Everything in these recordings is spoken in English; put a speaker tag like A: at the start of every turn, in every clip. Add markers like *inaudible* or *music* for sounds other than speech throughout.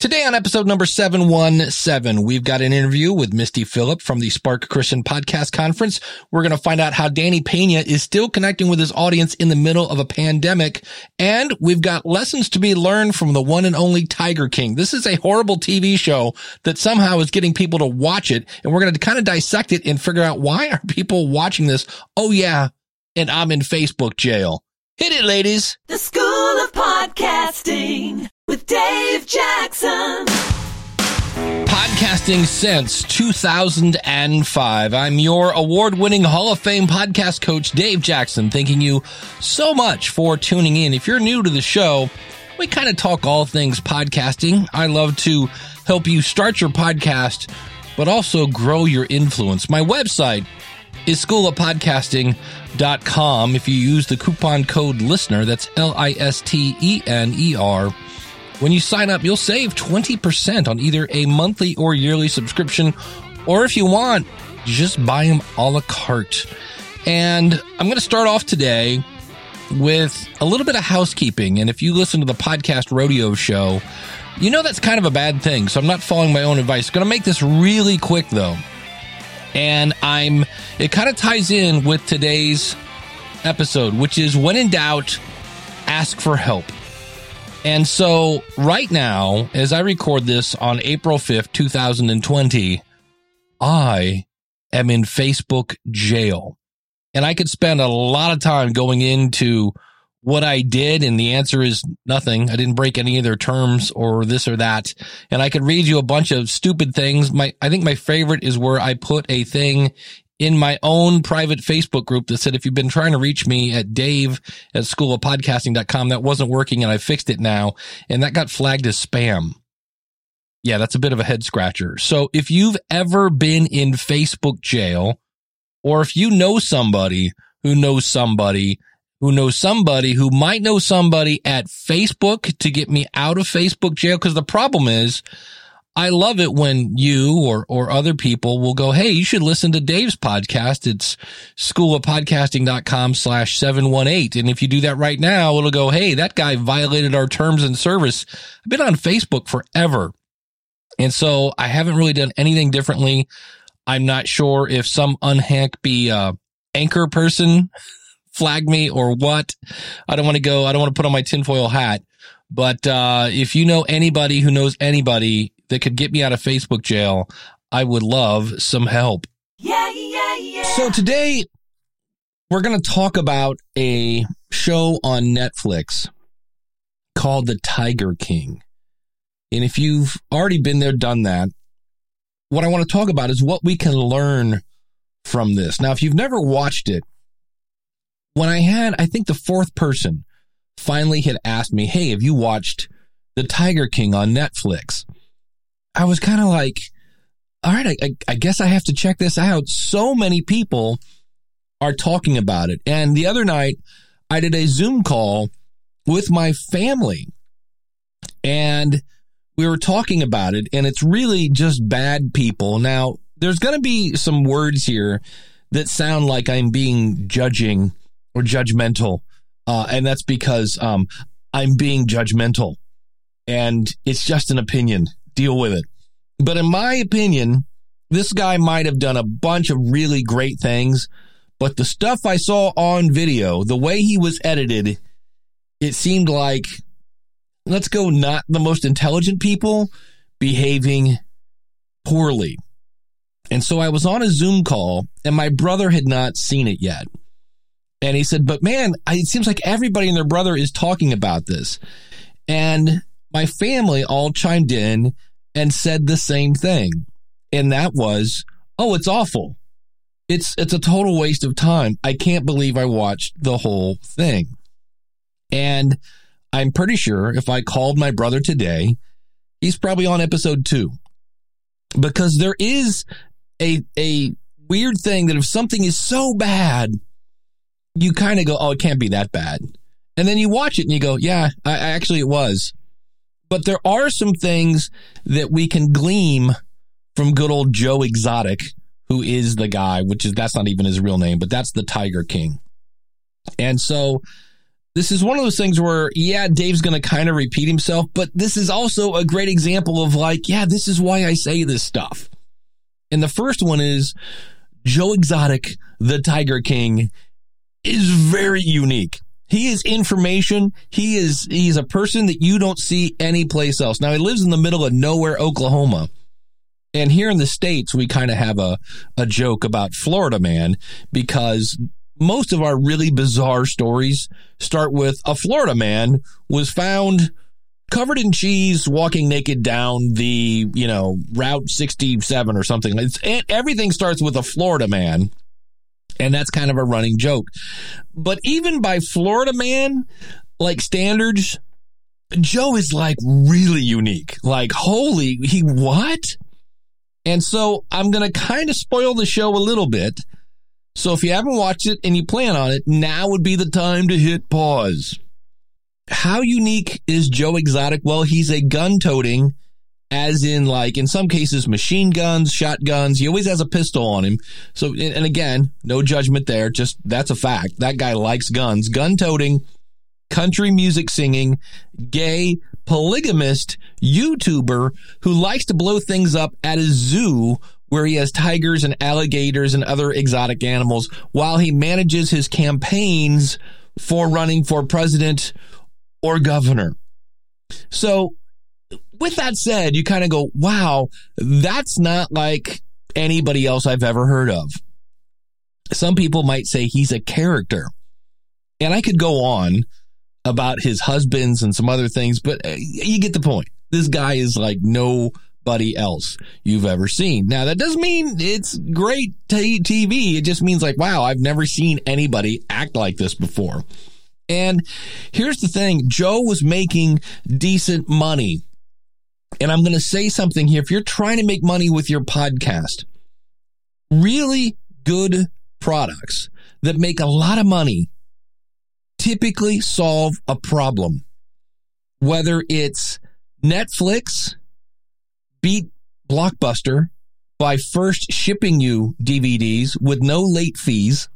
A: Today on episode number 717, we've got an interview with Misty Phillip from the Spark Christian Podcast Conference. We're going to find out how Danny Pena is still connecting with his audience in the middle of a pandemic. And we've got lessons to be learned from the one and only Tiger King. This is a horrible TV show that somehow is getting people to watch it. And we're going to kind of dissect it and figure out why are people watching this? Oh yeah. And I'm in Facebook jail. Hit it, ladies.
B: The School of Podcasting with Dave Jackson.
A: Podcasting since 2005. I'm your award winning Hall of Fame podcast coach, Dave Jackson, thanking you so much for tuning in. If you're new to the show, we kind of talk all things podcasting. I love to help you start your podcast, but also grow your influence. My website is schoolofpodcasting.com. If you use the coupon code listener, that's L I S T E N E R when you sign up, you'll save 20% on either a monthly or yearly subscription, or if you want, just buy them a la carte. And I'm going to start off today with a little bit of housekeeping. And if you listen to the podcast rodeo show, you know that's kind of a bad thing. So I'm not following my own advice. Going to make this really quick though. And I'm, it kind of ties in with today's episode, which is when in doubt, ask for help. And so, right now, as I record this on April 5th, 2020, I am in Facebook jail. And I could spend a lot of time going into what I did, and the answer is nothing. I didn't break any of their terms or this or that. And I could read you a bunch of stupid things. My, I think my favorite is where I put a thing in my own private Facebook group that said, if you've been trying to reach me at dave at schoolofpodcasting.com, that wasn't working and I fixed it now. And that got flagged as spam. Yeah, that's a bit of a head scratcher. So if you've ever been in Facebook jail or if you know somebody who knows somebody who knows somebody who might know somebody at Facebook to get me out of Facebook jail. Cause the problem is I love it when you or, or other people will go, Hey, you should listen to Dave's podcast. It's schoolofpodcasting.com slash 718. And if you do that right now, it'll go, Hey, that guy violated our terms and service. I've been on Facebook forever. And so I haven't really done anything differently. I'm not sure if some unhappy, uh, anchor person *laughs* flagged me or what. I don't want to go. I don't want to put on my tinfoil hat. But uh, if you know anybody who knows anybody that could get me out of Facebook jail, I would love some help.
B: Yeah, yeah, yeah.
A: So today we're going to talk about a show on Netflix called The Tiger King. And if you've already been there, done that, what I want to talk about is what we can learn from this. Now, if you've never watched it, when I had, I think the fourth person finally had asked me, Hey, have you watched The Tiger King on Netflix? I was kind of like, all right, I, I, guess I have to check this out. So many people are talking about it. And the other night, I did a Zoom call with my family and we were talking about it. And it's really just bad people. Now, there's going to be some words here that sound like I'm being judging or judgmental. Uh, and that's because um, I'm being judgmental and it's just an opinion deal with it. But in my opinion, this guy might have done a bunch of really great things, but the stuff I saw on video, the way he was edited, it seemed like, let's go, not the most intelligent people behaving poorly. And so I was on a Zoom call and my brother had not seen it yet. And he said, but man, it seems like everybody and their brother is talking about this. And my family all chimed in and said the same thing. And that was, oh, it's awful. It's it's a total waste of time. I can't believe I watched the whole thing. And I'm pretty sure if I called my brother today, he's probably on episode 2. Because there is a a weird thing that if something is so bad, you kind of go, "Oh, it can't be that bad." And then you watch it and you go, "Yeah, I, actually it was." But there are some things that we can glean from good old Joe Exotic, who is the guy, which is that's not even his real name, but that's the Tiger King. And so this is one of those things where, yeah, Dave's going to kind of repeat himself, but this is also a great example of like, yeah, this is why I say this stuff. And the first one is Joe Exotic, the Tiger King, is very unique. He is information. He is he's a person that you don't see anyplace else. Now he lives in the middle of nowhere, Oklahoma. And here in the States, we kind of have a, a joke about Florida man because most of our really bizarre stories start with a Florida man was found covered in cheese walking naked down the, you know, Route 67 or something. It's, everything starts with a Florida man. And that's kind of a running joke. But even by Florida man, like standards, Joe is like really unique. Like, holy, he what? And so I'm going to kind of spoil the show a little bit so if you haven't watched it and you plan on it, now would be the time to hit pause. How unique is Joe Exotic? Well, he's a gun toting, as in like in some cases machine guns, shotguns. He always has a pistol on him. So and again, no judgment there. Just that's a fact. That guy likes guns. Gun toting, country music singing, gay, polygamist, YouTuber who likes to blow things up at a zoo where he has tigers and alligators and other exotic animals while he manages his campaigns for running for president or governor. So, with that said, you kind of go, wow, that's not like anybody else I've ever heard of. Some people might say he's a character. And I could go on about his husbands and some other things, but uh, you get the point. This guy is like no anybody else you've ever seen. Now, that doesn't mean it's great t- TV. It just means like, wow, I've never seen anybody act like this before. And here's the thing Joe was making decent money. And I'm going to say something here. If you're trying to make money with your podcast, really good products that make a lot of money typically solve a problem. Whether it's Netflix beat Blockbuster by first shipping you DVDs with no late fees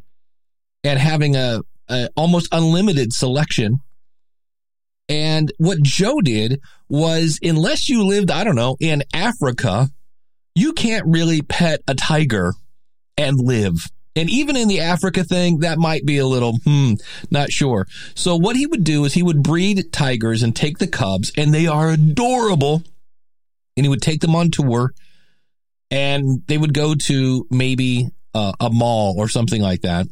A: and having a, a almost unlimited selection. And what Joe did was, unless you lived, I don't know, in Africa, you can't really pet a tiger and live. And even in the Africa thing, that might be a little, hmm, not sure. So what he would do is he would breed tigers and take the cubs, and they are adorable and he would take them on tour and they would go to maybe uh, a mall or something like that.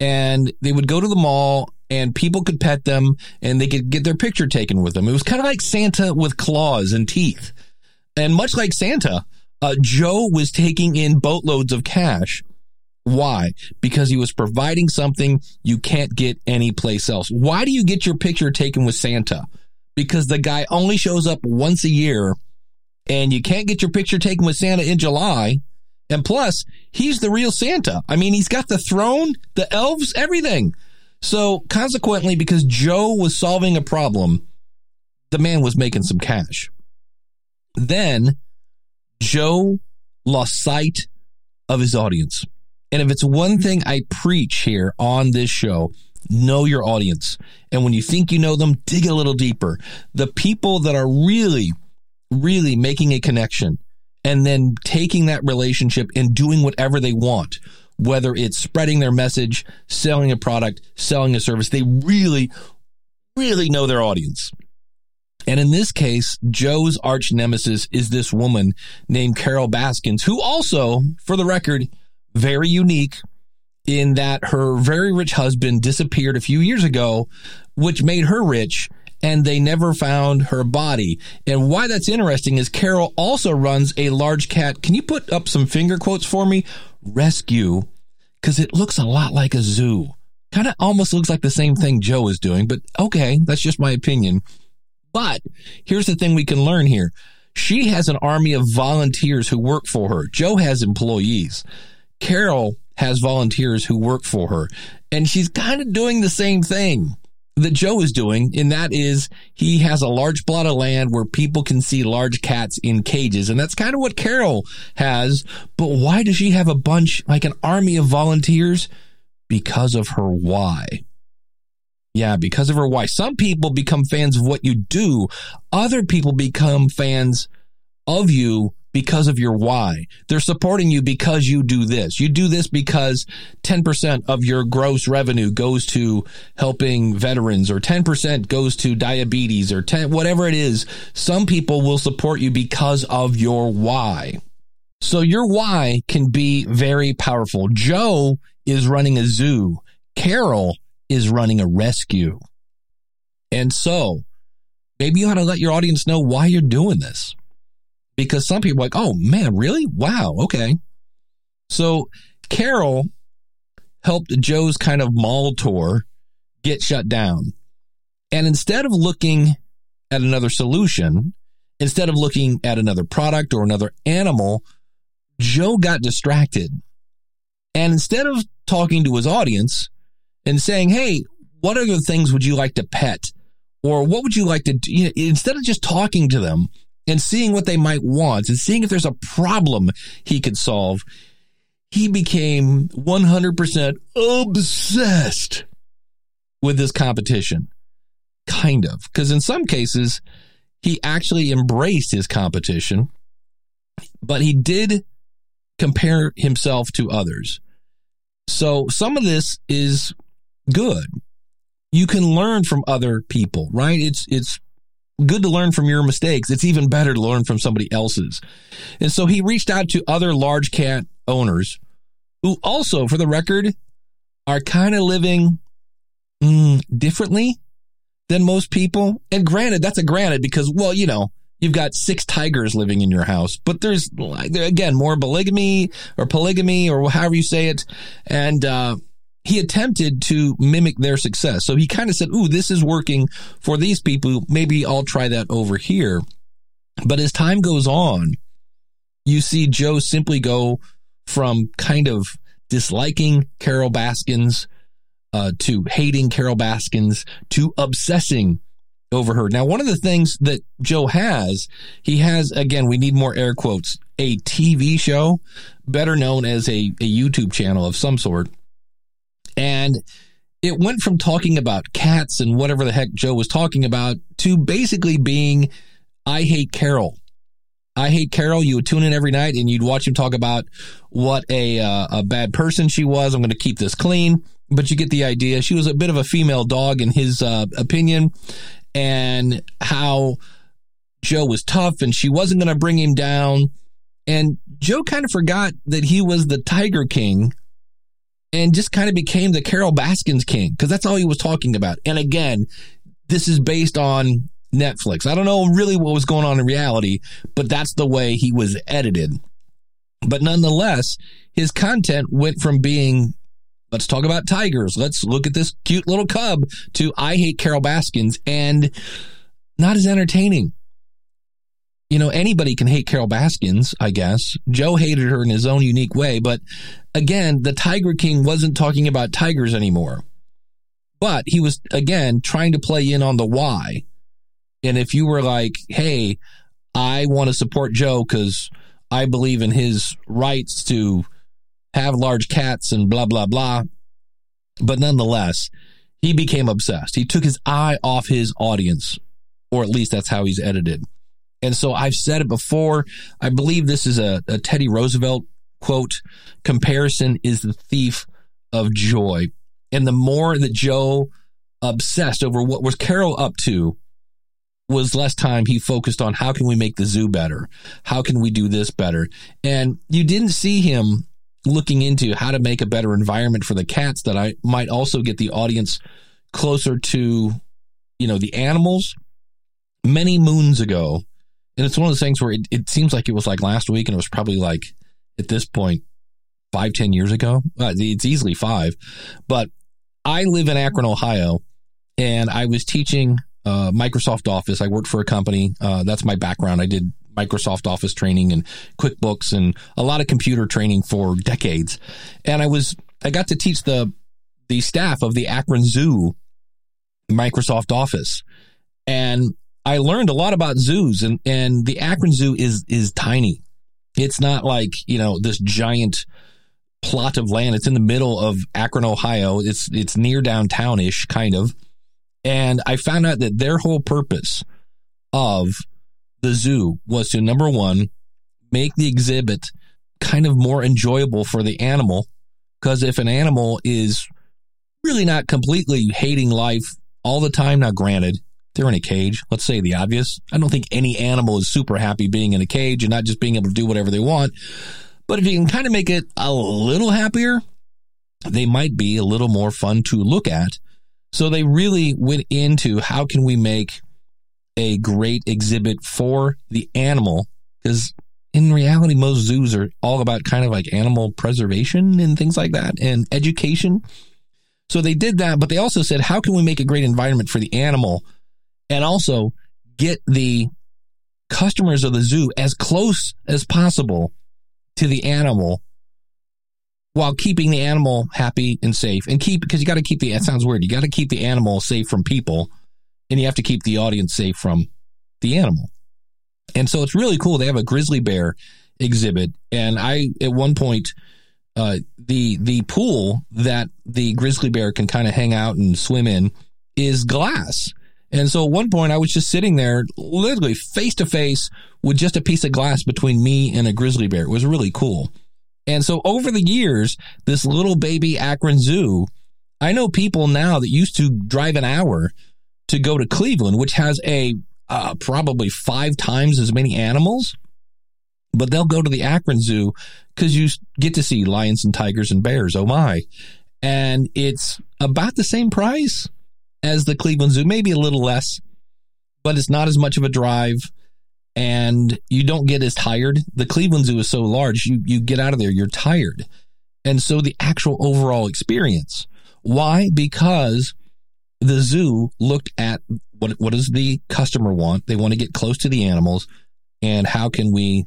A: And they would go to the mall and people could pet them and they could get their picture taken with them. It was kind of like Santa with claws and teeth. And much like Santa, uh, Joe was taking in boatloads of cash. Why? Because he was providing something you can't get anyplace else. Why do you get your picture taken with Santa? Because the guy only shows up once a year and you can't get your picture taken with Santa in July. And plus, he's the real Santa. I mean, he's got the throne, the elves, everything. So consequently, because Joe was solving a problem, the man was making some cash. Then Joe lost sight of his audience. And if it's one thing I preach here on this show, know your audience. And when you think you know them, dig a little deeper. The people that are really really making a connection and then taking that relationship and doing whatever they want, whether it's spreading their message, selling a product, selling a service. They really, really know their audience. And in this case, Joe's arch nemesis is this woman named Carole Baskins, who also, for the record, very unique in that her very rich husband disappeared a few years ago, which made her rich and they never found her body. And why that's interesting is Carole also runs a large cat. Can you put up some finger quotes for me? Rescue, because it looks a lot like a zoo. Kind of almost looks like the same thing Joe is doing, but okay, that's just my opinion. But here's the thing we can learn here. She has an army of volunteers who work for her. Joe has employees. Carole has volunteers who work for her. And she's kind of doing the same thing that Joe is doing, and that is he has a large plot of land where people can see large cats in cages. And that's kind of what Carole has. But why does she have a bunch, like an army of volunteers? Because of her why. Yeah, because of her why. Some people become fans of what you do. Other people become fans of you because of your why. They're supporting you because you do this. You do this because 10% of your gross revenue goes to helping veterans or 10% goes to diabetes or 10, whatever it is. Some people will support you because of your why. So your why can be very powerful. Joe is running a zoo. Carole is running a rescue. And so maybe you ought to let your audience know why you're doing this because some people like, oh man, really? Wow. Okay. So Carole helped Joe's kind of mall tour get shut down. And instead of looking at another solution, instead of looking at another product or another animal, Joe got distracted. And instead of talking to his audience and saying, hey, what other things would you like to pet? Or what would you like to do? You know, instead of just talking to them, and seeing what they might want and seeing if there's a problem he could solve, he became 100% obsessed with this competition. Kind of. Because in some cases, he actually embraced his competition, but he did compare himself to others. So some of this is good. You can learn from other people, right? It's it's good to learn from your mistakes. It's even better to learn from somebody else's. And so he reached out to other large cat owners who also, for the record, are kind of living mm, differently than most people. And granted, that's a granted because, well, you know, you've got six tigers living in your house, but there's again more polygamy or polygamy or however you say it. And, uh, he attempted to mimic their success. So he kind of said, Ooh, this is working for these people. Maybe I'll try that over here. But as time goes on, you see Joe simply go from kind of disliking Carole Baskins uh, to hating Carole Baskins to obsessing over her. Now, one of the things that Joe has, he has, again, we need more air quotes, a TV show, better known as a, a YouTube channel of some sort and it went from talking about cats and whatever the heck Joe was talking about to basically being, I hate Carole. I hate Carole. You would tune in every night and you'd watch him talk about what a uh, a bad person she was. I'm going to keep this clean, but you get the idea. She was a bit of a female dog in his uh, opinion, and how Joe was tough and she wasn't going to bring him down. And Joe kind of forgot that he was the Tiger King and just kind of became the Carole Baskins king because that's all he was talking about. And again, this is based on Netflix. I don't know really what was going on in reality, but that's the way he was edited. But nonetheless, his content went from being let's talk about tigers, let's look at this cute little cub to I hate Carole Baskins and not as entertaining you know, anybody can hate Carole Baskins, I guess. Joe hated her in his own unique way. But again, the Tiger King wasn't talking about tigers anymore. But he was, again, trying to play in on the why. And if you were like, hey, I want to support Joe because I believe in his rights to have large cats and blah, blah, blah. But nonetheless, he became obsessed. He took his eye off his audience, or at least that's how he's edited. And so I've said it before. I believe this is a, a Teddy Roosevelt quote comparison is the thief of joy. And the more that Joe obsessed over what was Carole up to, was less time he focused on how can we make the zoo better? How can we do this better? And you didn't see him looking into how to make a better environment for the cats that I might also get the audience closer to, you know, the animals. Many moons ago, and it's one of those things where it, it seems like it was like last week and it was probably like at this point five ten years ago. It's easily five. But i live in akron ohio and i was teaching uh, microsoft office. I worked for a company uh, that's my background. I did microsoft office training and quickbooks and a lot of computer training for decades. And i was i got to teach the the staff of the akron zoo microsoft office. And I learned a lot about zoos and, and the Akron Zoo is, is tiny. It's not like, you know, this giant plot of land. It's in the middle of Akron, Ohio. It's, it's near downtownish kind of. And I found out that their whole purpose of the zoo was to number one, make the exhibit kind of more enjoyable for the animal. Because if an animal is really not completely hating life all the time, now granted, they're in a cage. Let's say the obvious. I don't think any animal is super happy being in a cage and not just being able to do whatever they want. But if you can kind of make it a little happier, they might be a little more fun to look at. So they really went into how can we make a great exhibit for the animal because in reality most zoos are all about kind of like animal preservation and things like that and education. So they did that, but they also said how can we make a great environment for the animal and also get the customers of the zoo as close as possible to the animal while keeping the animal happy and safe. And keep because you got to keep the it sounds weird. You got to keep the animal safe from people and you have to keep the audience safe from the animal. And so it's really cool. They have a grizzly bear exhibit and i at one point uh, the the pool that the grizzly bear can kind of hang out and swim in is glass and so at one point i was just sitting there literally face to face with just a piece of glass between me and a grizzly bear it was really cool and so over the years, this little baby Akron Zoo, I know people now that used to drive an hour to go to Cleveland, which has a uh, probably five times as many animals, but they'll go to the Akron Zoo because you get to see lions and tigers and bears. Oh my. And it's about the same price as the Cleveland Zoo, maybe a little less, but it's not as much of a drive and you don't get as tired. The Cleveland Zoo is so large, you you get out of there, you're tired. And so the actual overall experience. Why? Because the zoo looked at what what does the customer want? They want to get close to the animals and how can we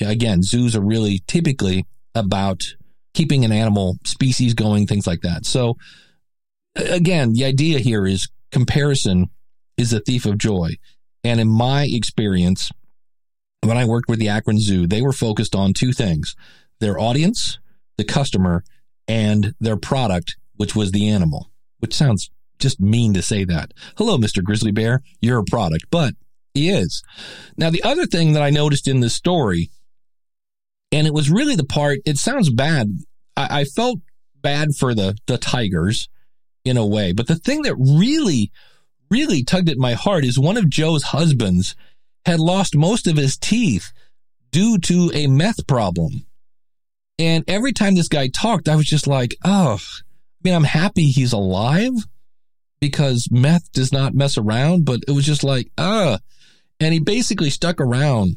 A: again, zoos are really typically about keeping an animal species going, things like that. So again, the idea here is comparison is a thief of joy. And in my experience, when I worked with the Akron Zoo, they were focused on two things their audience, the customer, and their product, which was the animal, which sounds just mean to say that. Hello, Mr. Grizzly Bear, you're a product, but he is. Now, the other thing that I noticed in this story, and it was really the part, it sounds bad. I, I felt bad for the, the Tigers in a way, but the thing that really, really tugged at my heart is one of Joe's husbands had lost most of his teeth due to a meth problem. And every time this guy talked, I was just like, oh, I mean, I'm happy he's alive because meth does not mess around, but it was just like, uh, and he basically stuck around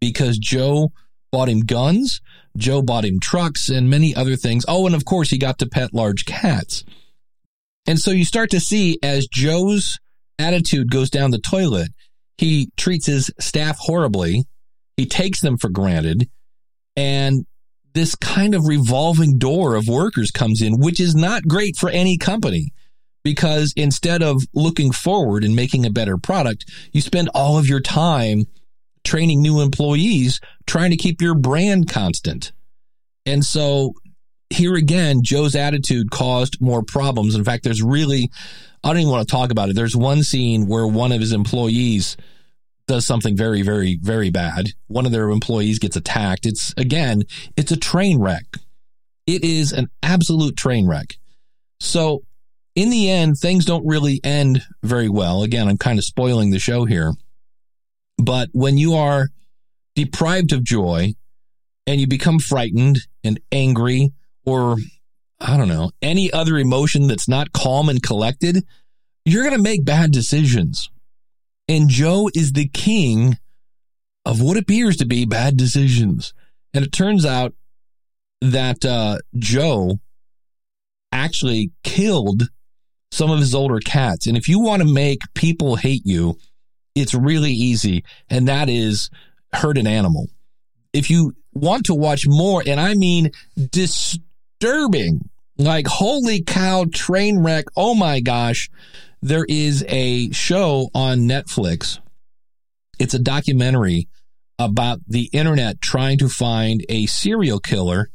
A: because Joe bought him guns, Joe bought him trucks and many other things. Oh, and of course he got to pet large cats. And so you start to see as Joe's attitude goes down the toilet, he treats his staff horribly. He takes them for granted. And this kind of revolving door of workers comes in, which is not great for any company because instead of looking forward and making a better product, you spend all of your time training new employees, trying to keep your brand constant. And so here again, Joe's attitude caused more problems. In fact, there's really I don't even want to talk about it. There's one scene where one of his employees does something very, very, very bad. One of their employees gets attacked. It's again, it's a train wreck. It is an absolute train wreck. So in the end, things don't really end very well. Again, I'm kind of spoiling the show here. But when you are deprived of joy and you become frightened and angry or I don't know, any other emotion that's not calm and collected, you're going to make bad decisions. And Joe is the king of what appears to be bad decisions. And it turns out that uh, Joe actually killed some of his older cats. And if you want to make people hate you, it's really easy. And that is hurt an animal. If you want to watch more, and I mean disturbing like, holy cow, train wreck. Oh my gosh. There is a show on Netflix. It's a documentary about the internet trying to find a serial killer.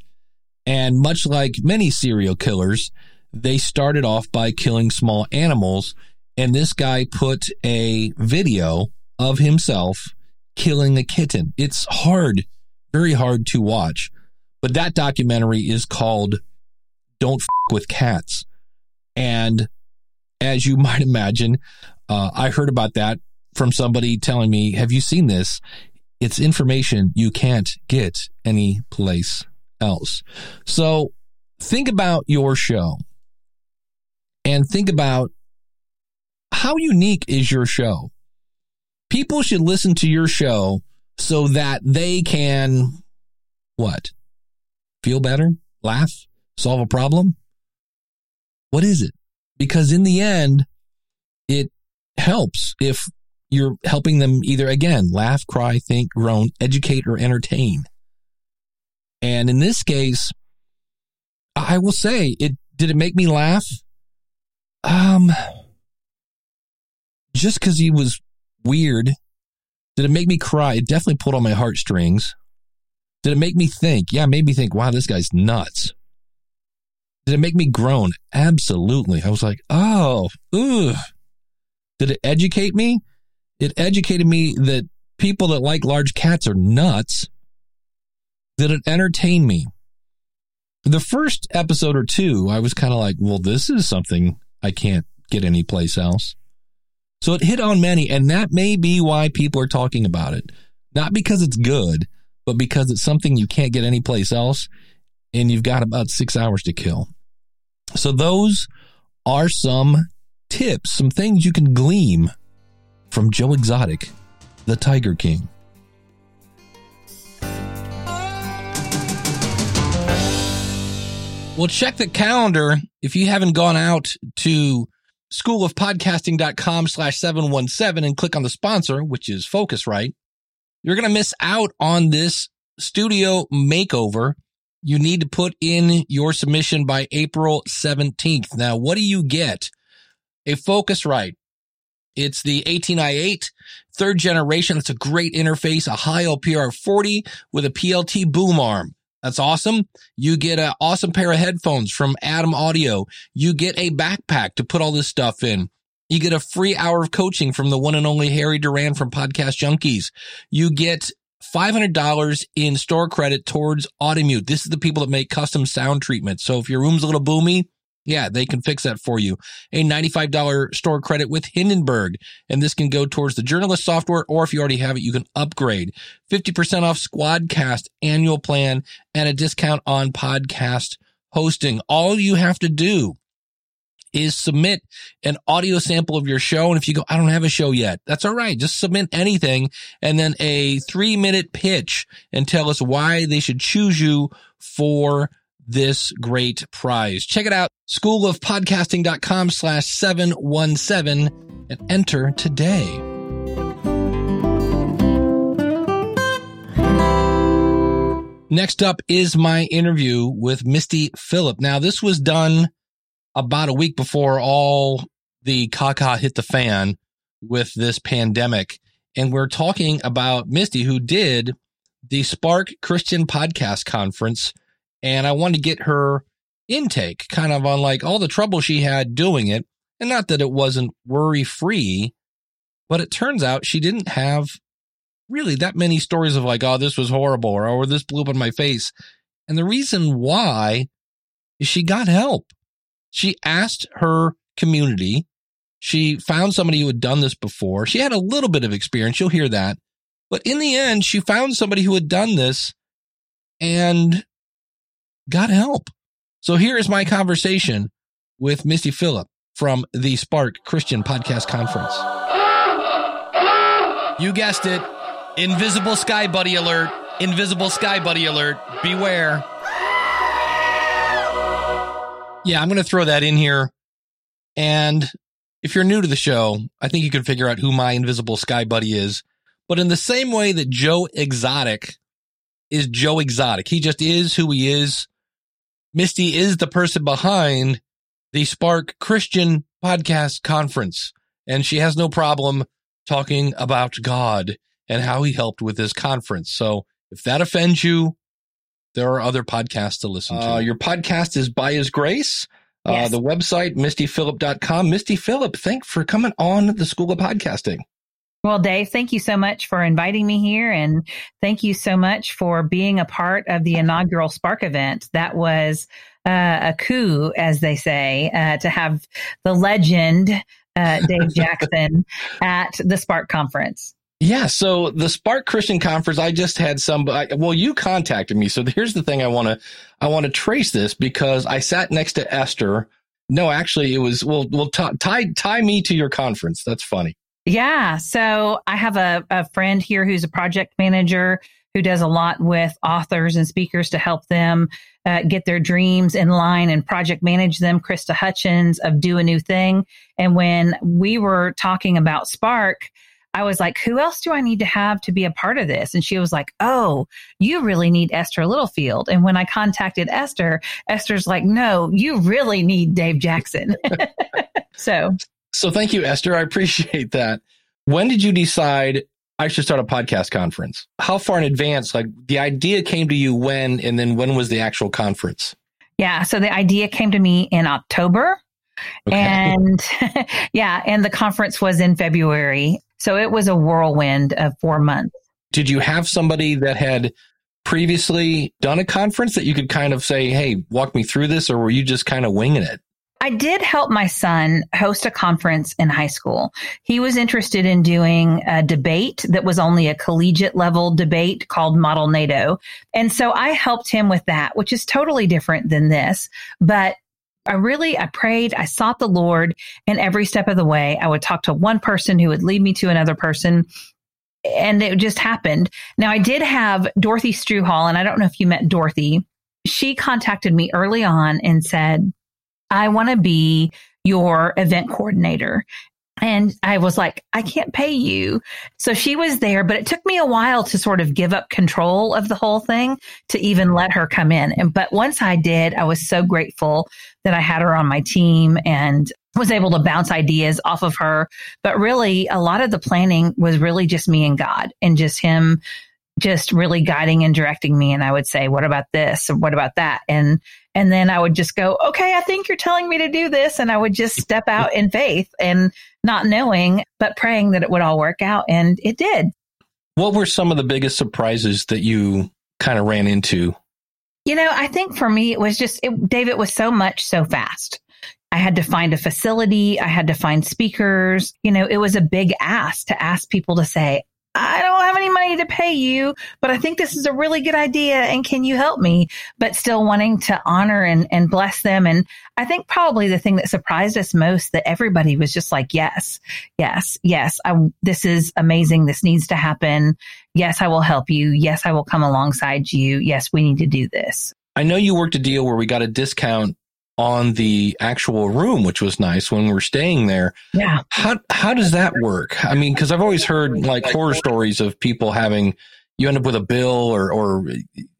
A: And much like many serial killers, they started off by killing small animals and this guy put a video of himself killing a kitten. It's hard, very hard to watch. But that documentary is called Don't F with Cats. And as you *laughs* might imagine, uh, I heard about that from somebody telling me, Have you seen this? It's information you can't get anyplace else. So think about your show and think about how unique is your show? People should listen to your show so that they can what? Feel better? Laugh? Solve a problem? What is it? Because in the end, it helps if you're helping them either again, laugh, cry, think, groan, educate, or entertain. And in this case, I will say it did it make me laugh? Um just because he was weird. Did it make me cry? It definitely pulled on my heartstrings. Did it make me think? Yeah, it made me think, wow, this guy's nuts. Did it make me groan? Absolutely. I was like, oh, ugh. Did it educate me? It educated me that people that like large cats are nuts. Did it entertain me? The first episode or two, I was kind of like, well, this is something I can't get anyplace else. So it hit on many, and that may be why people are talking about it. Not because it's good, but because it's something you can't get anyplace else, and you've got about six hours to kill. So those are some tips, some things you can glean from Joe Exotic, the Tiger King. Well, check the calendar if you haven't gone out to schoolofpodcasting.com slash 717 and click on the sponsor, which is Focusrite, you're going to miss out on this studio makeover. You need to put in your submission by April 17th. Now, what do you get? A Focusrite. It's the 18i8 third generation. It's a great interface, a Heil PR 40 with a PLT boom arm. That's awesome. You get an awesome pair of headphones from Adam Audio. You get a backpack to put all this stuff in. You get a free hour of coaching from the one and only Harry Duran from Podcast Junkies. You get $500 in store credit towards Audimute. This is the people that make custom sound treatments. So if your room's a little boomy, yeah, they can fix that for you. A $95 store credit with Hindenburg. And this can go towards the journalist software, or if you already have it, you can upgrade. 50% off Squadcast annual plan and a discount on podcast hosting. All you have to do is submit an audio sample of your show. And if you go, I don't have a show yet, that's all right. Just submit anything and then a three minute pitch and tell us why they should choose you for this great prize. Check it out, schoolofpodcasting.com slash 717 and enter today. Next up is my interview with Misty Phillip. Now, this was done about a week before all the caca hit the fan with this pandemic. And we're talking about Misty, who did the Spark Christian Podcast Conference and I wanted to get her intake kind of on like all the trouble she had doing it. And not that it wasn't worry free, but it turns out she didn't have really that many stories of like, oh, this was horrible or, oh, this blew up in my face. And the reason why is she got help. She asked her community. She found somebody who had done this before. She had a little bit of experience. You'll hear that. But in the end, she found somebody who had done this and got help. So here is my conversation with Misty Phillip from the Spark Christian Podcast Conference. You guessed it. Invisible Sky Buddy alert. Invisible Sky Buddy alert. Beware. Yeah, I'm going to throw that in here. And if you're new to the show, I think you can figure out who my Invisible Sky Buddy is. But in the same way that Joe Exotic is Joe Exotic, he just is who he is. Misty is the person behind the Spark Christian Podcast Conference, and she has no problem talking about God and how he helped with this conference. So if that offends you, there are other podcasts to listen to. Uh, your podcast is By His Grace. Uh, the website, mistyphillip.com. Misty Phillip, thank for coming on the School of Podcasting.
C: Well, Dave, thank you so much for inviting me here. And thank you so much for being a part of the inaugural Spark event. That was uh, a coup, as they say, uh, to have the legend, uh, Dave *laughs* Jackson, at the Spark conference.
A: Yeah. So the Spark Christian Conference, I just had some, well, you contacted me. So here's the thing I want to, I want to trace this because I sat next to Esther. No, actually it was, well, well, t- tie, tie me to your conference. That's funny.
C: Yeah. So I have a, a friend here who's a project manager who does a lot with authors and speakers to help them uh, get their dreams in line and project manage them. Krista Hutchins of Do a New Thing. And when we were talking about Spark, I was like, who else do I need to have to be a part of this? And she was like, oh, you really need Esther Littlefield. And when I contacted Esther, Esther's like, no, you really need Dave Jackson. *laughs* so
A: so thank you, Esther. I appreciate that. When did you decide I should start a podcast conference? How far in advance? Like the idea came to you when, and then when was the actual conference?
C: Yeah. So the idea came to me in October. Okay. And *laughs* yeah, and the conference was in February. So it was a whirlwind of four months.
A: Did you have somebody that had previously done a conference that you could kind of say, hey, walk me through this, or were you just kind of winging it?
C: I did help my son host a conference in high school. He was interested in doing a debate that was only a collegiate level debate called Model NATO. And so I helped him with that, which is totally different than this. But I really, I prayed, I sought the Lord, and every step of the way, I would talk to one person who would lead me to another person. And it just happened. Now, I did have Dorothy Struhall, and I don't know if you met Dorothy. She contacted me early on and said, I want to be your event coordinator. And I was like, I can't pay you. So she was there, but it took me a while to sort of give up control of the whole thing to even let her come in. And, but once I did, I was so grateful that I had her on my team and was able to bounce ideas off of her. But really, a lot of the planning was really just me and God and just him just really guiding and directing me. And I would say, what about this? What about that? And, and then I would just go, okay, I think you're telling me to do this. And I would just step out in faith and not knowing, but praying that it would all work out. And it did.
A: What were some of the biggest surprises that you kind of ran into?
C: You know, I think for me, it was just, it, David was so much so fast. I had to find a facility. I had to find speakers. You know, it was a big ask to ask people to say, I don't have any money to pay you, but I think this is a really good idea. And can you help me? But still wanting to honor and, and bless them. And I think probably the thing that surprised us most that everybody was just like, yes, yes, yes, I, this is amazing. This needs to happen. Yes, I will help you. Yes, I will come alongside you. Yes, we need to do this.
A: I know you worked a deal where we got a discount on the actual room, which was nice when we are staying there.
C: Yeah.
A: How how does that work? I mean, because I've always heard like horror stories of people having you end up with a bill or or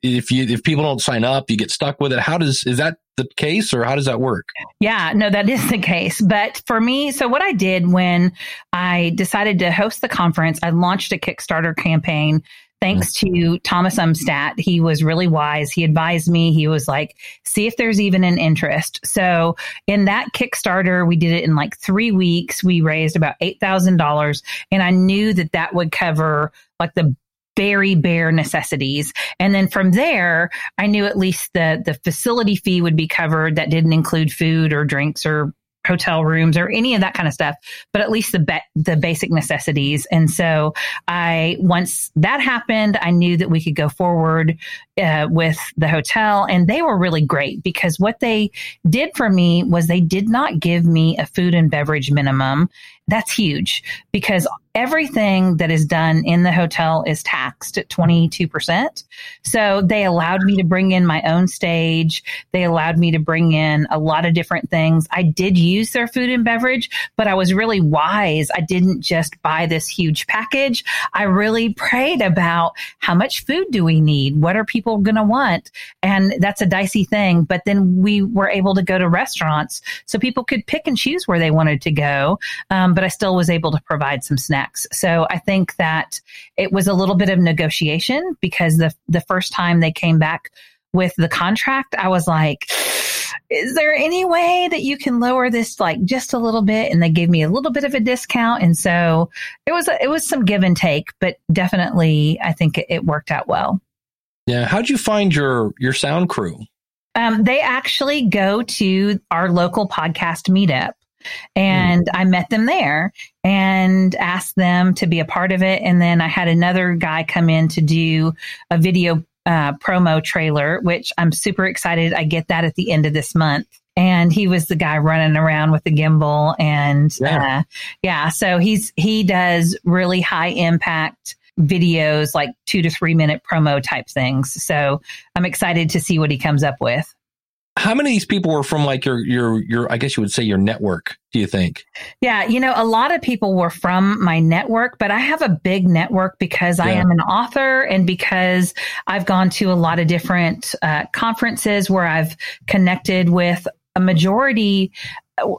A: if you if people don't sign up, you get stuck with it. How does is that the case or how does that work?
C: Yeah, no, that is the case. But for me, so what I did when I decided to host the conference, I launched a Kickstarter campaign thanks to Thomas Umstattd. He was really wise. He advised me. He was like, see if there's even an interest. So in that Kickstarter, we did it in like three weeks. We raised about $8,000 and I knew that that would cover like the very bare necessities. And then from there, I knew at least the, the facility fee would be covered. That didn't include food or drinks or hotel rooms or any of that kind of stuff, but at least the be- the basic necessities. And so I once that happened, I knew that we could go forward uh, with the hotel, and they were really great because what they did for me was they did not give me a food and beverage minimum. That's huge because everything that is done in the hotel is taxed at 22%. So they allowed me to bring in my own stage. They allowed me to bring in a lot of different things. I did use their food and beverage, but I was really wise. I didn't just buy this huge package. I really prayed about how much food do we need? What are people going to want? And that's a dicey thing. But then we were able to go to restaurants so people could pick and choose where they wanted to go. Um, but I still was able to provide some snacks. So I think that it was a little bit of negotiation because the the first time they came back with the contract, I was like, is there any way that you can lower this like just a little bit? And they gave me a little bit of a discount. And so it was, it was some give and take, but definitely I think it worked out well.
A: Yeah. How'd you find your, your sound crew?
C: Um, they actually go to our local podcast meetup and mm. I met them there and asked them to be a part of it. And then I had another guy come in to do a video uh, promo trailer, which I'm super excited. I get that at the end of this month. And he was the guy running around with the gimbal and yeah. Uh, yeah, so he's he does really high impact videos, like two to three minute promo type things. So I'm excited to see what he comes up with
A: how many of these people were from like your your your I guess you would say your network, do you think?
C: Yeah, you know, a lot of people were from my network, but I have a big network because yeah. I am an author and because I've gone to a lot of different uh, conferences where I've connected with a majority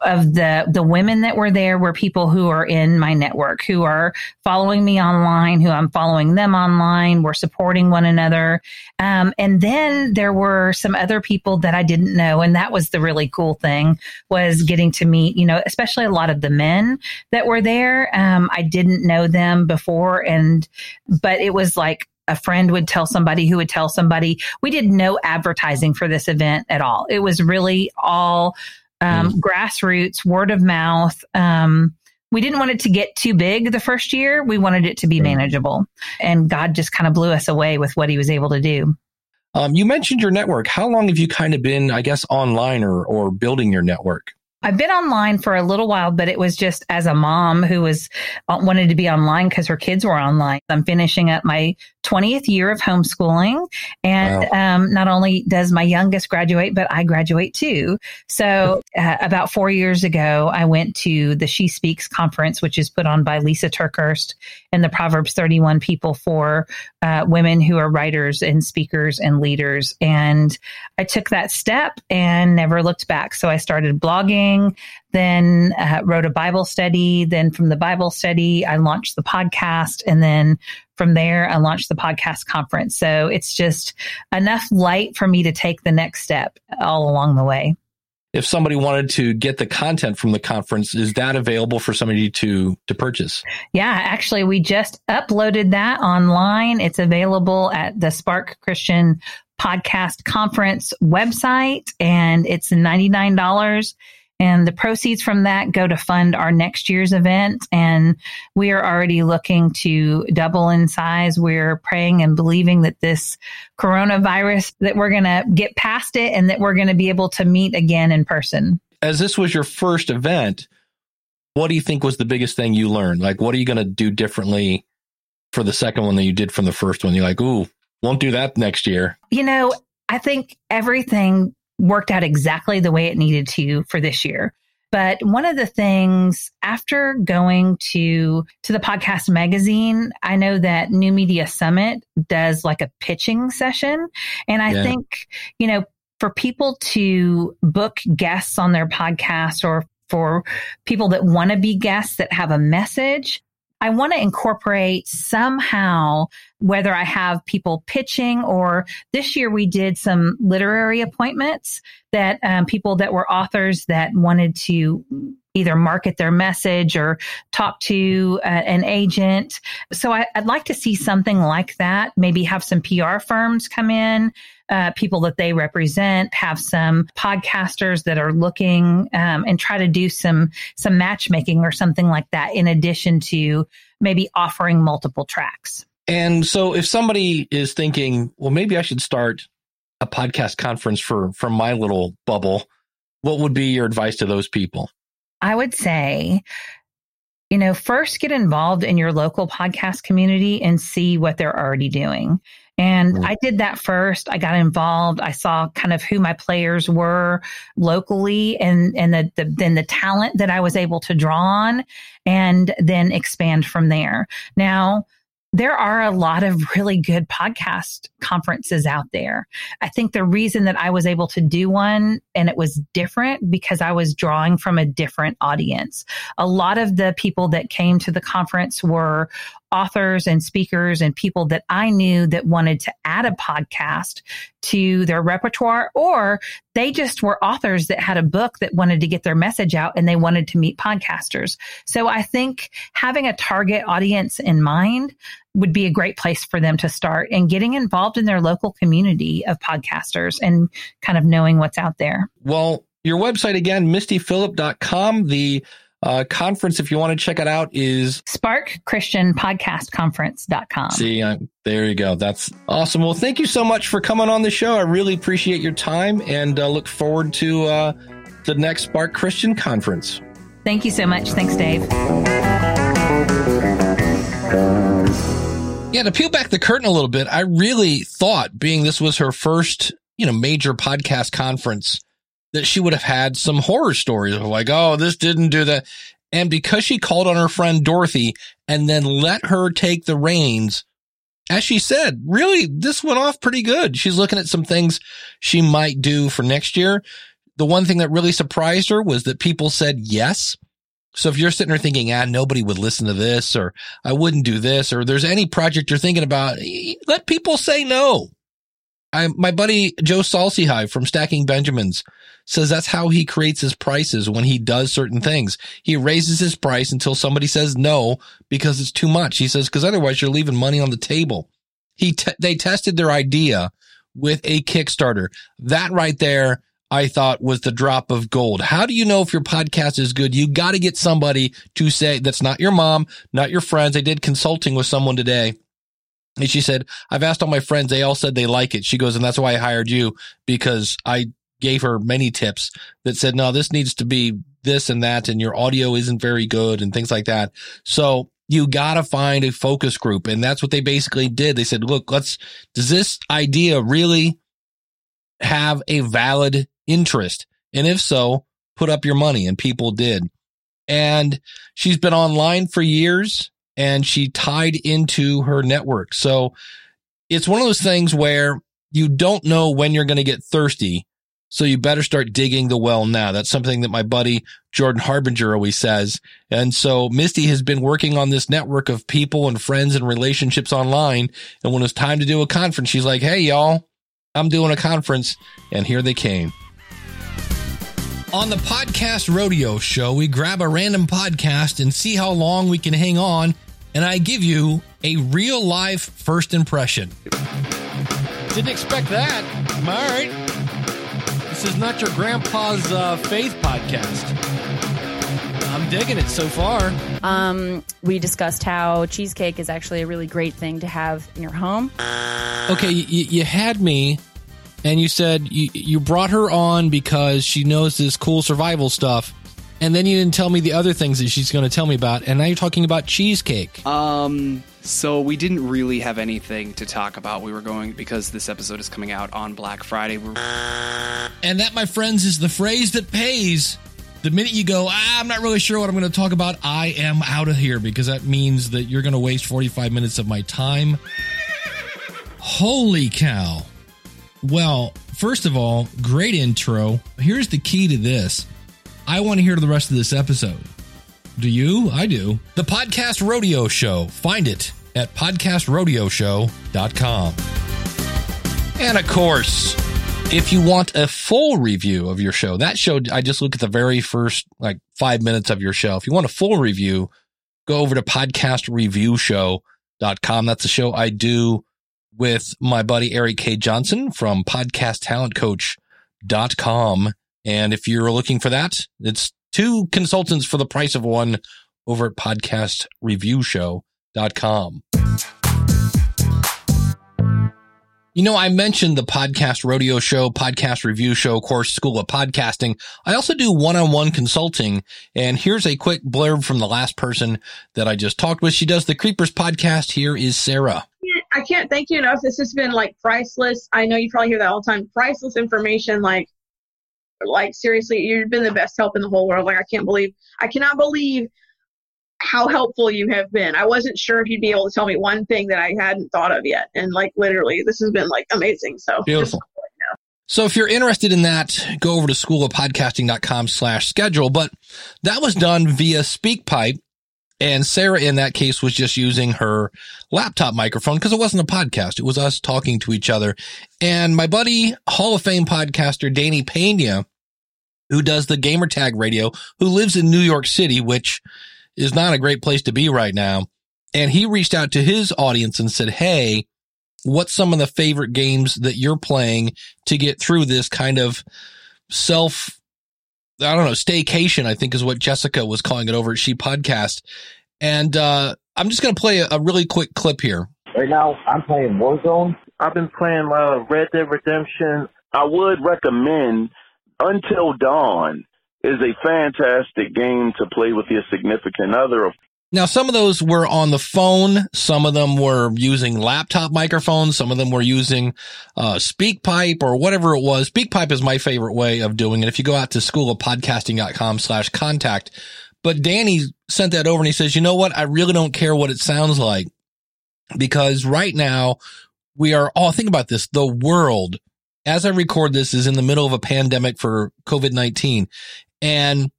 C: of the the women that were there were people who are in my network who are following me online who i'm following them online. We're supporting one another. Um, and then there were some other people that i didn't know. And that was the really cool thing was getting to meet you know especially a lot of the men that were there. Um, i didn't know them before. And but it was like a friend would tell somebody who would tell somebody. We did no advertising for this event at all. It was really all um, mm. grassroots, word of mouth. Um, we didn't want it to get too big the first year. We wanted it to be manageable. And God just kind of blew us away with what he was able to do.
A: Um, you mentioned your network. How long have you kind of been, I guess, online or, or building your network?
C: I've been online for a little while, but it was just as a mom who was uh, wanted to be online because her kids were online. I'm finishing up my 20th year of homeschooling. And wow. um, not only does my youngest graduate, but I graduate too. So uh, about four years ago, I went to the She Speaks conference, which is put on by Lisa TerKeurst and the Proverbs 31 people for uh, women who are writers and speakers and leaders. And I took that step and never looked back. So I started blogging, then uh, wrote a Bible study. Then from the Bible study, I launched the podcast. And then from there, I launched the podcast conference. So it's just enough light for me to take the next step all along the way
A: if somebody wanted to get the content from the conference, is that available for somebody to to purchase?
C: Yeah, actually, we just uploaded that online. It's available at the Spark Christian Podcast Conference website, and it's ninety nine dollars. And the proceeds from that go to fund our next year's event. And we are already looking to double in size. We're praying and believing that this coronavirus, that we're going to get past it and that we're going to be able to meet again in person.
A: As this was your first event, what do you think was the biggest thing you learned? Like, what are you going to do differently for the second one that you did from the first one? You're like, ooh, won't do that next year.
C: You know, I think everything worked out exactly the way it needed to for this year. But one of the things after going to to the podcast magazine, I know that New Media Summit does like a pitching session. And I yeah. think, you know, for people to book guests on their podcast or for people that want to be guests that have a message, I want to incorporate somehow, whether I have people pitching or this year we did some literary appointments that um, people that were authors that wanted to either market their message or talk to uh, an agent. So I, would like to see something like that. Maybe have some PR firms come in, uh, people that they represent, have some podcasters that are looking um, and try to do some some matchmaking or something like that. In addition to maybe offering multiple tracks.
A: And so, if somebody is thinking, well, maybe I should start a podcast conference for from my little bubble, what would be your advice to those people?
C: I would say, you know, first get involved in your local podcast community and see what they're already doing. And. I did that first. I got involved. I saw kind of who my players were locally and, and the, the, then the talent that I was able to draw on and then expand from there. Now, there are a lot of really good podcast conferences out there. I think the reason that I was able to do one and it was different because I was drawing from a different audience. A lot of the people that came to the conference were authors and speakers and people that I knew that wanted to add a podcast to their repertoire, or they just were authors that had a book that wanted to get their message out and they wanted to meet podcasters. So I think having a target audience in mind would be a great place for them to start and getting involved in their local community of podcasters and kind of knowing what's out there.
A: Well, your website again, mistyphillip.com. The uh, conference, if you want to check it out, is
C: Spark Christian Podcast Conference.com.
A: See, uh, there you go. That's awesome. Well, thank you so much for coming on the show. I really appreciate your time and uh, look forward to uh, the next Spark Christian Conference.
C: Thank you so much. Thanks, Dave.
A: Yeah, to peel back the curtain a little bit, I really thought, being this was her first, you know, major podcast conference, that she would have had some horror stories of like, oh, this didn't do that. And because she called on her friend Dorothy and then let her take the reins, as she said, really, this went off pretty good. She's looking at some things she might do for next year. The one thing that really surprised her was that people said yes. So if you're sitting there thinking, ah, nobody would listen to this, or I wouldn't do this, or there's any project you're thinking about, let people say no. I, my buddy Joe Saul-Sehy from Stacking Benjamins says that's how he creates his prices when he does certain things. He raises his price until somebody says no because it's too much. He says, cause otherwise you're leaving money on the table. He, te- they tested their idea with a Kickstarter. That right there, I thought was the drop of gold. How do you know if your podcast is good? You got to get somebody to say that's not your mom, not your friends. I did consulting with someone today and she said, I've asked all my friends. They all said they like it. She goes, and that's why I hired you because I gave her many tips that said, no, this needs to be this and that. And your audio isn't very good and things like that. So you got to find a focus group. And that's what they basically did. They said, look, let's, does this idea really have a valid interest? And if so, put up your money. And people did. And she's been online for years and she tied into her network. So it's one of those things where you don't know when you're going to get thirsty. So you better start digging the well now. That's something that my buddy Jordan Harbinger always says. And so Misty has been working on this network of people and friends and relationships online. And when it's time to do a conference, she's like, Hey, y'all, I'm doing a conference. And here they came. On the podcast rodeo show, we grab a random podcast and see how long we can hang on and I give you a real life first impression. Didn't expect that. All right. This is not your grandpa's uh, faith podcast. I'm digging it so far.
D: Um, we discussed how cheesecake is actually a really great thing to have in your home.
A: Okay, you, you had me, and you said you, you brought her on because she knows this cool survival stuff and then you didn't tell me the other things that she's going to tell me about, and now you're talking about cheesecake.
E: Um, so we didn't really have anything to talk about. We were going because this episode is coming out on Black Friday. We're...
A: And that, my friends, is the phrase that pays. The minute you go, ah, I'm not really sure what I'm going to talk about, I am out of here because that means that you're going to waste 45 minutes of my time. Holy cow. Well, first of all, great intro. Here's the key to this. I want to hear the rest of this episode. Do you? I do. The Podcast Rodeo Show. Find it at podcastrodeoshow.com. And of course, if you want a full review of your show, that show, I just look at the very first like five minutes of your show. If you want a full review, go over to podcastreviewshow.com. That's a show I do with my buddy Eric K. Johnson from podcasttalentcoach.com. And if you're looking for that, it's two consultants for the price of one over at podcastreviewshow.com. You know, I mentioned the podcast rodeo show, podcast review show, course, school of podcasting. I also do one-on-one consulting. And here's a quick blurb from the last person that I just talked with. She does the Creepers podcast. Here is Sarah.
F: I can't thank you enough. This has been like priceless. I know you probably hear that all the time. Priceless information. Like like seriously, you've been the best help in the whole world. Like I can't believe, I cannot believe how helpful you have been. I wasn't sure if you'd be able to tell me one thing that I hadn't thought of yet. And like literally, this has been like amazing. So
A: beautiful. So if you're interested in that, go over to schoolofpodcasting.com slash schedule. But that was done via SpeakPipe. And Sarah, in that case, was just using her laptop microphone because it wasn't a podcast. It was us talking to each other. And my buddy, Hall of Fame podcaster Danny Pena, who does the Gamertag radio, who lives in New York City, which is not a great place to be right now. And he reached out to his audience and said, Hey, what's some of the favorite games that you're playing to get through this kind of self I don't know, staycation, I think is what Jessica was calling it over at She Podcast. And uh, I'm just going to play a, a, really quick clip here.
G: Right now, I'm playing Warzone.
H: I've been playing uh, Red Dead Redemption. I would recommend Until Dawn is a fantastic game to play with your significant other.
A: Now, some of those were on the phone. Some of them were using laptop microphones. Some of them were using uh, SpeakPipe or whatever it was. SpeakPipe is my favorite way of doing it. If you go out to schoolofpodcasting.com slash contact, but Danny sent that over and he says, you know what? I really don't care what it sounds like because right now we are all, think about this. The world, as I record this, is in the middle of a pandemic for COVID-19 and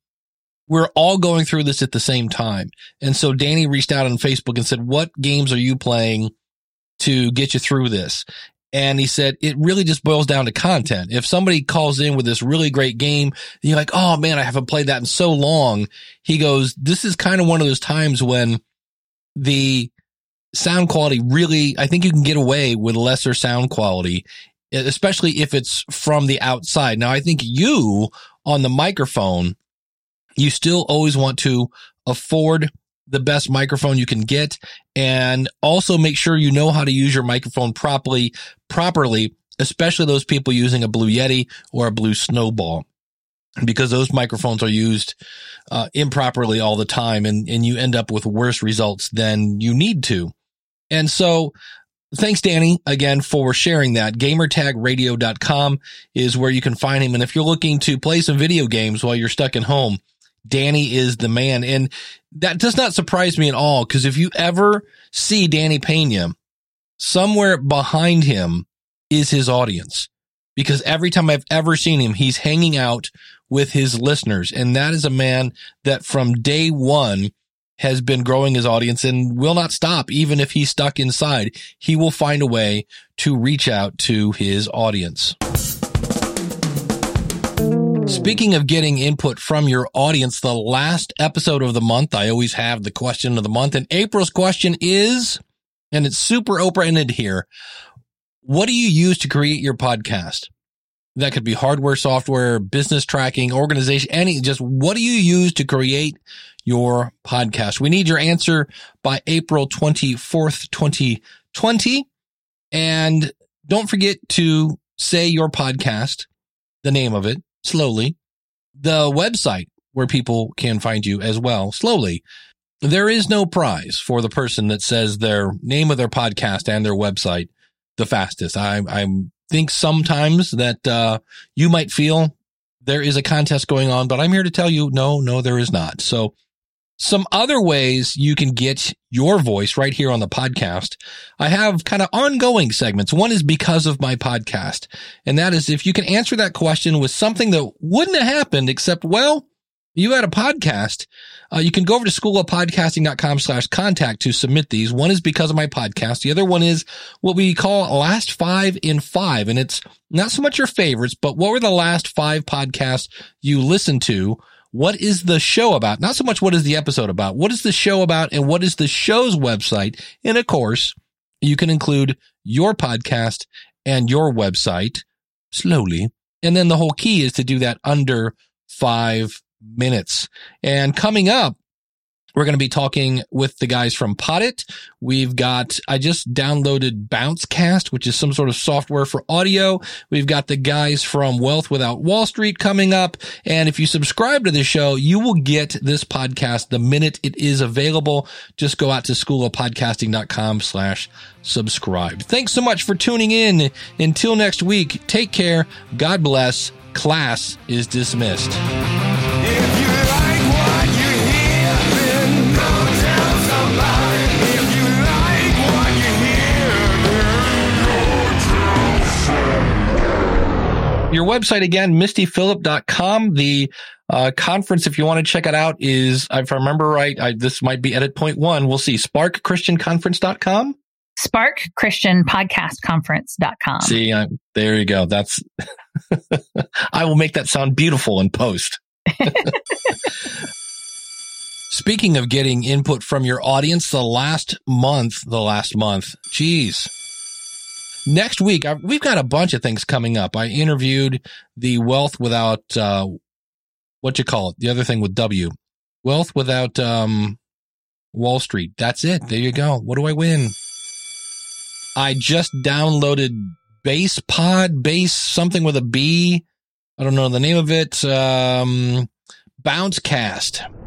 A: we're all going through this at the same time. And so Danny reached out on Facebook and said, what games are you playing to get you through this? And he said, it really just boils down to content. If somebody calls in with this really great game, you're like, oh man, I haven't played that in so long. He goes, this is kind of one of those times when the sound quality really, I think you can get away with lesser sound quality, especially if it's from the outside. Now, I think you on the microphone you still always want to afford the best microphone you can get and also make sure you know how to use your microphone properly, properly, especially those people using a Blue Yeti or a Blue Snowball because those microphones are used uh, improperly all the time and, and you end up with worse results than you need to. And so thanks, Danny, again for sharing that. Gamertagradio.com is where you can find him. And if you're looking to play some video games while you're stuck at home, Danny is the man. And that does not surprise me at all. Cause if you ever see Danny Pena, somewhere behind him is his audience. Because every time I've ever seen him, he's hanging out with his listeners. And that is a man that from day one has been growing his audience and will not stop. Even if he's stuck inside, he will find a way to reach out to his audience. Speaking of getting input from your audience, the last episode of the month, I always have the question of the month. And April's question is, and it's super open ended here. What do you use to create your podcast? That could be hardware, software, business tracking, organization, any, just what do you use to create your podcast? We need your answer by April 24th, 2020. And don't forget to say your podcast, the name of it, slowly. The website where people can find you as well, slowly. There is no prize for the person that says their name of their podcast and their website the fastest. I, I think sometimes that uh, you might feel there is a contest going on, but I'm here to tell you, no, no, there is not. So some other ways you can get your voice right here on the podcast. I have kind of ongoing segments. One is because of my podcast. And that is if you can answer that question with something that wouldn't have happened except, well, you had a podcast. Uh, you can go over to schoolofpodcasting.com slash contact to submit these. One is because of my podcast. The other one is what we call last five in five. And it's not so much your favorites, but what were the last five podcasts you listened to what is the show about? Not so much what is the episode about. What is the show about and what is the show's website? And of course, you can include your podcast and your website slowly. And then the whole key is to do that under five minutes. And coming up, we're going to be talking with the guys from Poddit. We've got, I just downloaded Bouncecast, which is some sort of software for audio. We've got the guys from Wealth Without Wall Street coming up. And if you subscribe to the show, you will get this podcast the minute it is available. Just go out to schoolofpodcasting.com slash subscribe. Thanks so much for tuning in. Until next week, take care. God bless. Class is dismissed. Your website again, mistyphillip.com. The uh, conference, if you want to check it out, is, if I remember right, I, this might be edit point one. We'll see. SparkChristianConference.com.
C: SparkChristianPodcastConference.com.
A: See, uh, there you go. That's, *laughs* I will make that sound beautiful in post. *laughs* Speaking of getting input from your audience, the last month, the last month, geez. Next week, I, we've got a bunch of things coming up. I interviewed the Wealth Without, uh, what you call it? The other thing with W. Wealth Without, um, Wall Street. That's it. There you go. What do I win? I just downloaded Base Pod, Base something with a B. I don't know the name of it. Um, Bouncecast